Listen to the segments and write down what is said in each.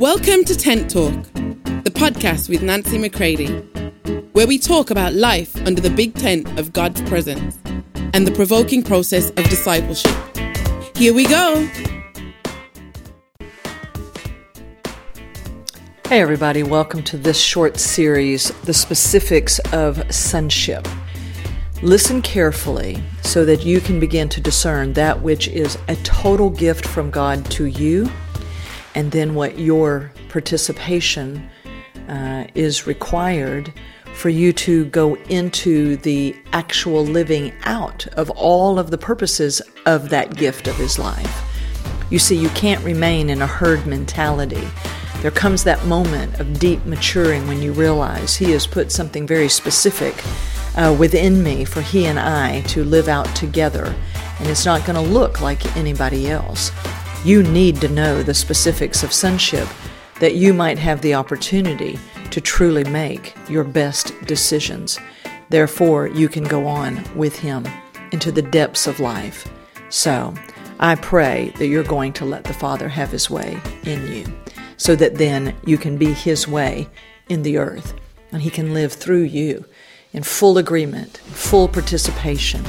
Welcome to Tent Talk, the podcast with Nancy McCready, where we talk about life under the big tent of God's presence and the provoking process of discipleship. Here we go. Hey, everybody, welcome to this short series, The Specifics of Sonship. Listen carefully so that you can begin to discern that which is a total gift from God to you and then what your participation uh, is required for you to go into the actual living out of all of the purposes of that gift of his life. You see, you can't remain in a herd mentality. There comes that moment of deep maturing when you realize he has put something very specific uh, within me for he and I to live out together, and it's not going to look like anybody else. You need to know the specifics of sonship that you might have the opportunity to truly make your best decisions. Therefore, you can go on with Him into the depths of life. So, I pray that you're going to let the Father have His way in you so that then you can be His way in the earth and He can live through you in full agreement, full participation,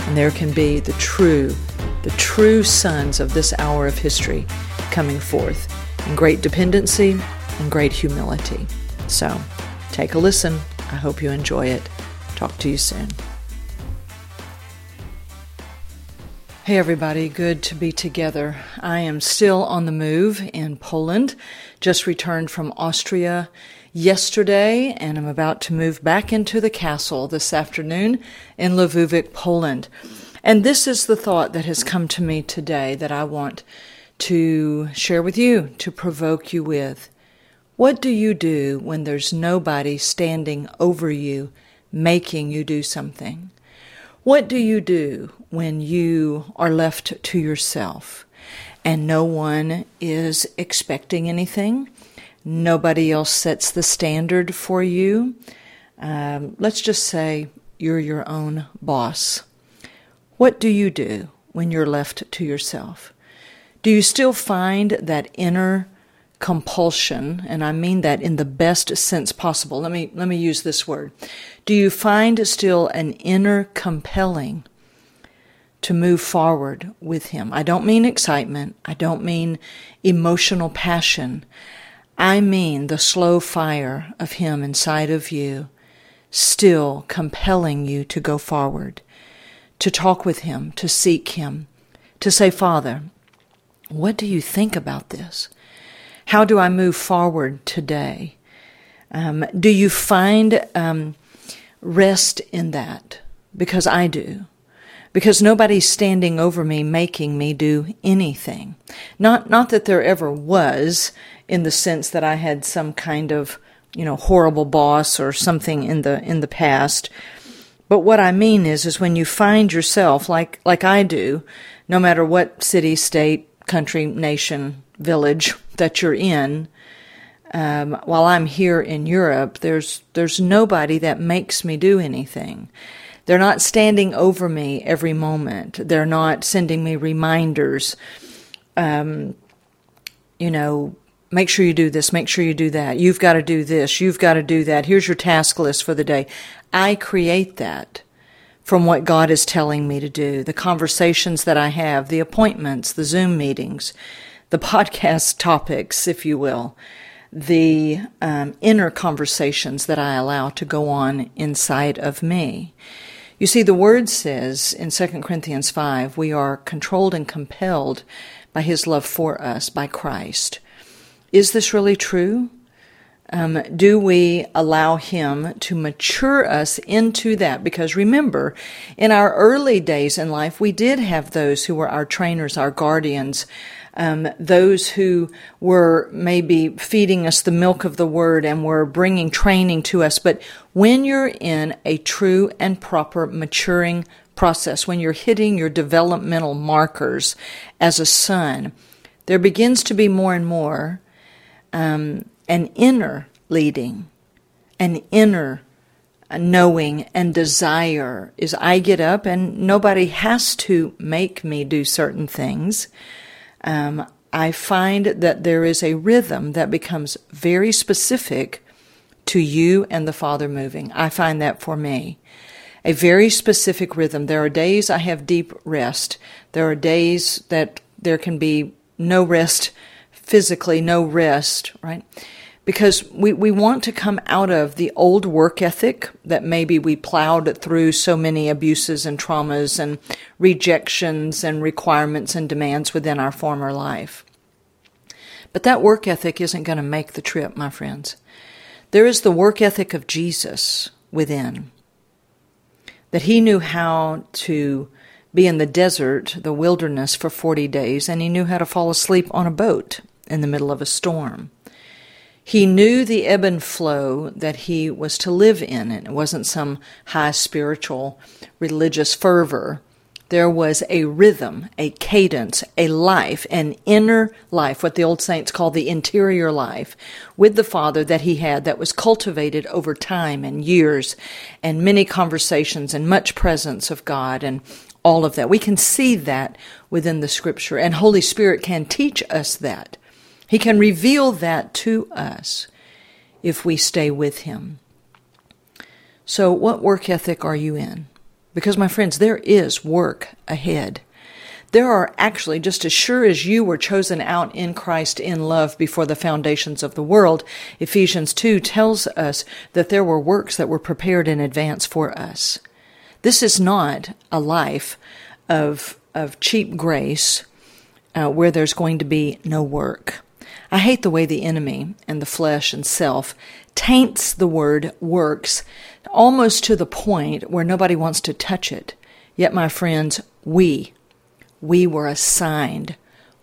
and there can be the true the true sons of this hour of history coming forth in great dependency and great humility. So, take a listen. I hope you enjoy it. Talk to you soon. Hey, everybody, good to be together. I am still on the move in Poland, just returned from Austria yesterday, and I'm about to move back into the castle this afternoon in Lwówek, Poland. And this is the thought that has come to me today that I want to share with you, to provoke you with. What do you do when there's nobody standing over you, making you do something? What do you do when you are left to yourself and no one is expecting anything? Nobody else sets the standard for you. Um, let's just say you're your own boss. What do you do when you're left to yourself? Do you still find that inner compulsion, and I mean that in the best sense possible. Let me let me use this word. Do you find still an inner compelling to move forward with him? I don't mean excitement, I don't mean emotional passion. I mean the slow fire of him inside of you still compelling you to go forward to talk with Him, to seek Him, to say, Father, what do you think about this? How do I move forward today? Um, do you find um, rest in that? Because I do. Because nobody's standing over me making me do anything. Not, not that there ever was in the sense that I had some kind of, you know, horrible boss or something in the, in the past but what I mean is, is when you find yourself like, like I do, no matter what city, state, country, nation, village that you're in, um, while I'm here in Europe, there's there's nobody that makes me do anything. They're not standing over me every moment. They're not sending me reminders. Um, you know, make sure you do this, make sure you do that. You've got to do this, you've got to do that. Here's your task list for the day. I create that from what God is telling me to do, the conversations that I have, the appointments, the Zoom meetings, the podcast topics, if you will, the um, inner conversations that I allow to go on inside of me. You see, the word says in 2 Corinthians 5, we are controlled and compelled by his love for us, by Christ. Is this really true? Um, do we allow Him to mature us into that? Because remember, in our early days in life, we did have those who were our trainers, our guardians, um, those who were maybe feeding us the milk of the word and were bringing training to us. But when you're in a true and proper maturing process, when you're hitting your developmental markers as a son, there begins to be more and more um, an inner leading, an inner knowing and desire is I get up and nobody has to make me do certain things. Um, I find that there is a rhythm that becomes very specific to you and the Father moving. I find that for me. A very specific rhythm. There are days I have deep rest. There are days that there can be no rest physically, no rest, right? Because we, we want to come out of the old work ethic that maybe we plowed through so many abuses and traumas and rejections and requirements and demands within our former life. But that work ethic isn't going to make the trip, my friends. There is the work ethic of Jesus within. That he knew how to be in the desert, the wilderness, for 40 days, and he knew how to fall asleep on a boat in the middle of a storm. He knew the ebb and flow that he was to live in, and it wasn't some high spiritual religious fervor there was a rhythm, a cadence, a life, an inner life, what the old saints call the interior life, with the Father that he had that was cultivated over time and years and many conversations and much presence of God and all of that. We can see that within the scripture, and Holy Spirit can teach us that. He can reveal that to us if we stay with Him. So, what work ethic are you in? Because, my friends, there is work ahead. There are actually, just as sure as you were chosen out in Christ in love before the foundations of the world, Ephesians 2 tells us that there were works that were prepared in advance for us. This is not a life of, of cheap grace uh, where there's going to be no work. I hate the way the enemy and the flesh and self taints the word works almost to the point where nobody wants to touch it. Yet, my friends, we, we were assigned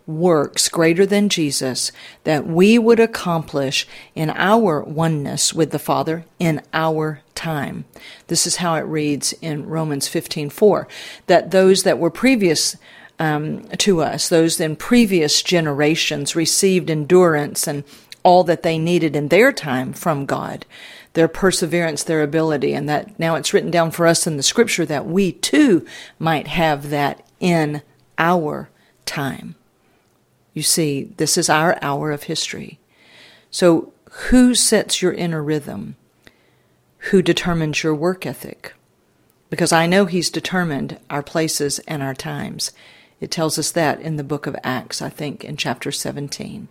works greater than Jesus that we would accomplish in our oneness with the Father in our time. This is how it reads in Romans 15:4 that those that were previous um, to us, those in previous generations received endurance and all that they needed in their time from God, their perseverance, their ability, and that now it's written down for us in the scripture that we too might have that in our time. You see, this is our hour of history. So, who sets your inner rhythm? Who determines your work ethic? Because I know He's determined our places and our times. It tells us that in the book of Acts, I think, in chapter 17.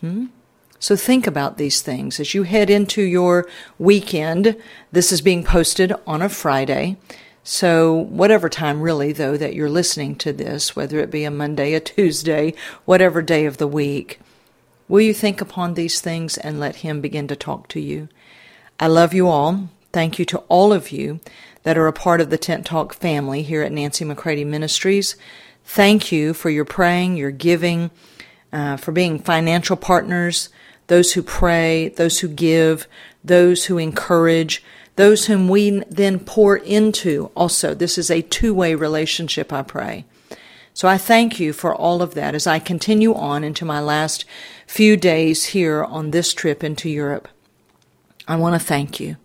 Hmm? So think about these things as you head into your weekend. This is being posted on a Friday. So, whatever time really, though, that you're listening to this, whether it be a Monday, a Tuesday, whatever day of the week, will you think upon these things and let Him begin to talk to you? I love you all. Thank you to all of you that are a part of the Tent Talk family here at Nancy McCready Ministries. Thank you for your praying, your giving, uh, for being financial partners, those who pray, those who give, those who encourage, those whom we then pour into also. This is a two way relationship, I pray. So I thank you for all of that as I continue on into my last few days here on this trip into Europe. I want to thank you.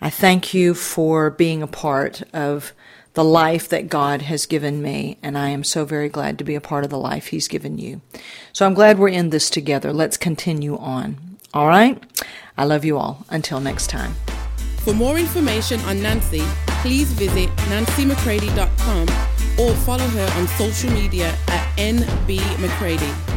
I thank you for being a part of the life that God has given me, and I am so very glad to be a part of the life He's given you. So I'm glad we're in this together. Let's continue on. All right? I love you all. Until next time. For more information on Nancy, please visit nancymccready.com or follow her on social media at nbmccready.